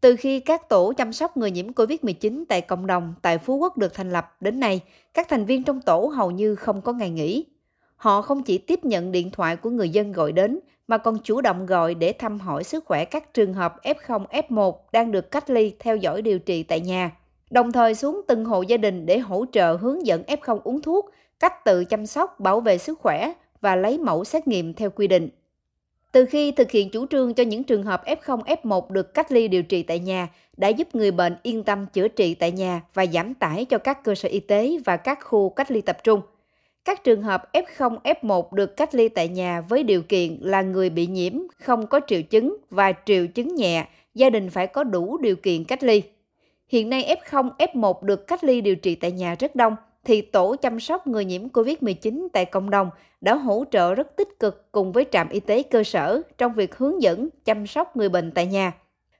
Từ khi các tổ chăm sóc người nhiễm COVID-19 tại cộng đồng tại Phú Quốc được thành lập đến nay, các thành viên trong tổ hầu như không có ngày nghỉ. Họ không chỉ tiếp nhận điện thoại của người dân gọi đến, mà còn chủ động gọi để thăm hỏi sức khỏe các trường hợp F0, F1 đang được cách ly theo dõi điều trị tại nhà. Đồng thời xuống từng hộ gia đình để hỗ trợ hướng dẫn F0 uống thuốc, cách tự chăm sóc, bảo vệ sức khỏe và lấy mẫu xét nghiệm theo quy định. Từ khi thực hiện chủ trương cho những trường hợp F0, F1 được cách ly điều trị tại nhà, đã giúp người bệnh yên tâm chữa trị tại nhà và giảm tải cho các cơ sở y tế và các khu cách ly tập trung. Các trường hợp F0, F1 được cách ly tại nhà với điều kiện là người bị nhiễm, không có triệu chứng và triệu chứng nhẹ, gia đình phải có đủ điều kiện cách ly. Hiện nay F0, F1 được cách ly điều trị tại nhà rất đông, thì tổ chăm sóc người nhiễm COVID-19 tại cộng đồng đã hỗ trợ rất tích cực cùng với trạm y tế cơ sở trong việc hướng dẫn chăm sóc người bệnh tại nhà.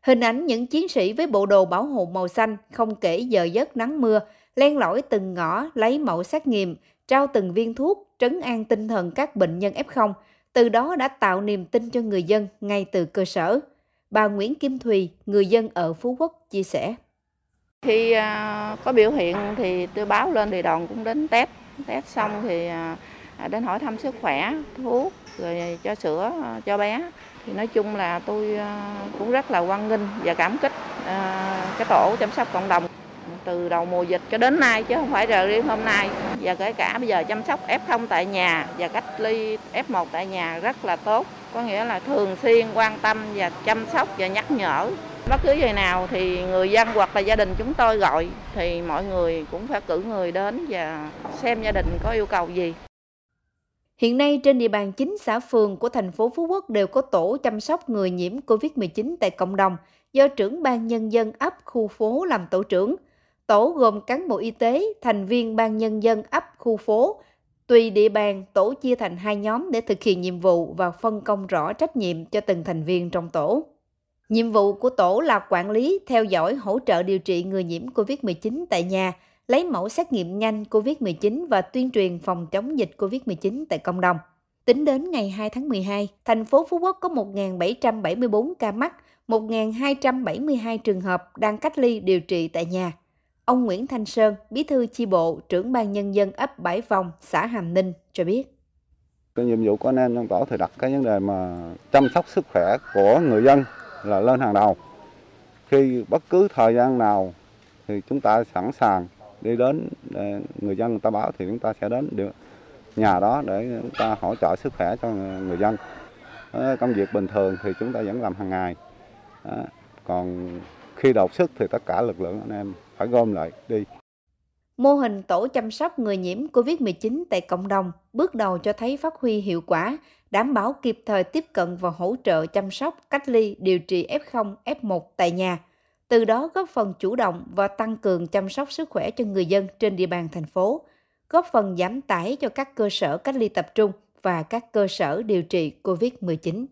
Hình ảnh những chiến sĩ với bộ đồ bảo hộ màu xanh không kể giờ giấc nắng mưa, len lỏi từng ngõ lấy mẫu xét nghiệm, trao từng viên thuốc, trấn an tinh thần các bệnh nhân F0, từ đó đã tạo niềm tin cho người dân ngay từ cơ sở. Bà Nguyễn Kim Thùy, người dân ở Phú Quốc, chia sẻ. Khi à, có biểu hiện thì tôi báo lên thì đoàn cũng đến test, test xong thì à, à, đến hỏi thăm sức khỏe, thuốc, rồi cho sữa cho bé. Thì nói chung là tôi cũng rất là quan nghênh và cảm kích cái tổ chăm sóc cộng đồng từ đầu mùa dịch cho đến nay chứ không phải giờ riêng hôm nay. Và kể cả bây giờ chăm sóc F0 tại nhà và cách ly F1 tại nhà rất là tốt. Có nghĩa là thường xuyên quan tâm và chăm sóc và nhắc nhở bất cứ ngày nào thì người dân hoặc là gia đình chúng tôi gọi thì mọi người cũng phải cử người đến và xem gia đình có yêu cầu gì. Hiện nay trên địa bàn chính xã phường của thành phố Phú Quốc đều có tổ chăm sóc người nhiễm COVID-19 tại cộng đồng do trưởng ban nhân dân ấp khu phố làm tổ trưởng. Tổ gồm cán bộ y tế, thành viên ban nhân dân ấp khu phố. Tùy địa bàn, tổ chia thành hai nhóm để thực hiện nhiệm vụ và phân công rõ trách nhiệm cho từng thành viên trong tổ. Nhiệm vụ của tổ là quản lý, theo dõi, hỗ trợ điều trị người nhiễm COVID-19 tại nhà, lấy mẫu xét nghiệm nhanh COVID-19 và tuyên truyền phòng chống dịch COVID-19 tại cộng đồng. Tính đến ngày 2 tháng 12, thành phố Phú Quốc có 1.774 ca mắc, 1.272 trường hợp đang cách ly điều trị tại nhà. Ông Nguyễn Thanh Sơn, bí thư chi bộ, trưởng ban nhân dân ấp Bãi Vòng, xã Hàm Ninh cho biết. Cái nhiệm vụ của anh em trong tổ thì đặt cái vấn đề mà chăm sóc sức khỏe của người dân là lên hàng đầu. Khi bất cứ thời gian nào thì chúng ta sẵn sàng đi đến ờ, người dân người ta báo thì chúng ta sẽ đến được nhà đó để chúng ta hỗ trợ sức khỏe cho người dân. Ờ, công việc bình thường thì chúng ta vẫn làm hàng ngày. Ờ, còn khi đột sức thì tất cả lực lượng anh em phải gom lại đi. Mô hình tổ chăm sóc người nhiễm COVID-19 tại cộng đồng bước đầu cho thấy phát huy hiệu quả, đảm bảo kịp thời tiếp cận và hỗ trợ chăm sóc, cách ly, điều trị F0, F1 tại nhà. Từ đó góp phần chủ động và tăng cường chăm sóc sức khỏe cho người dân trên địa bàn thành phố, góp phần giảm tải cho các cơ sở cách ly tập trung và các cơ sở điều trị COVID-19.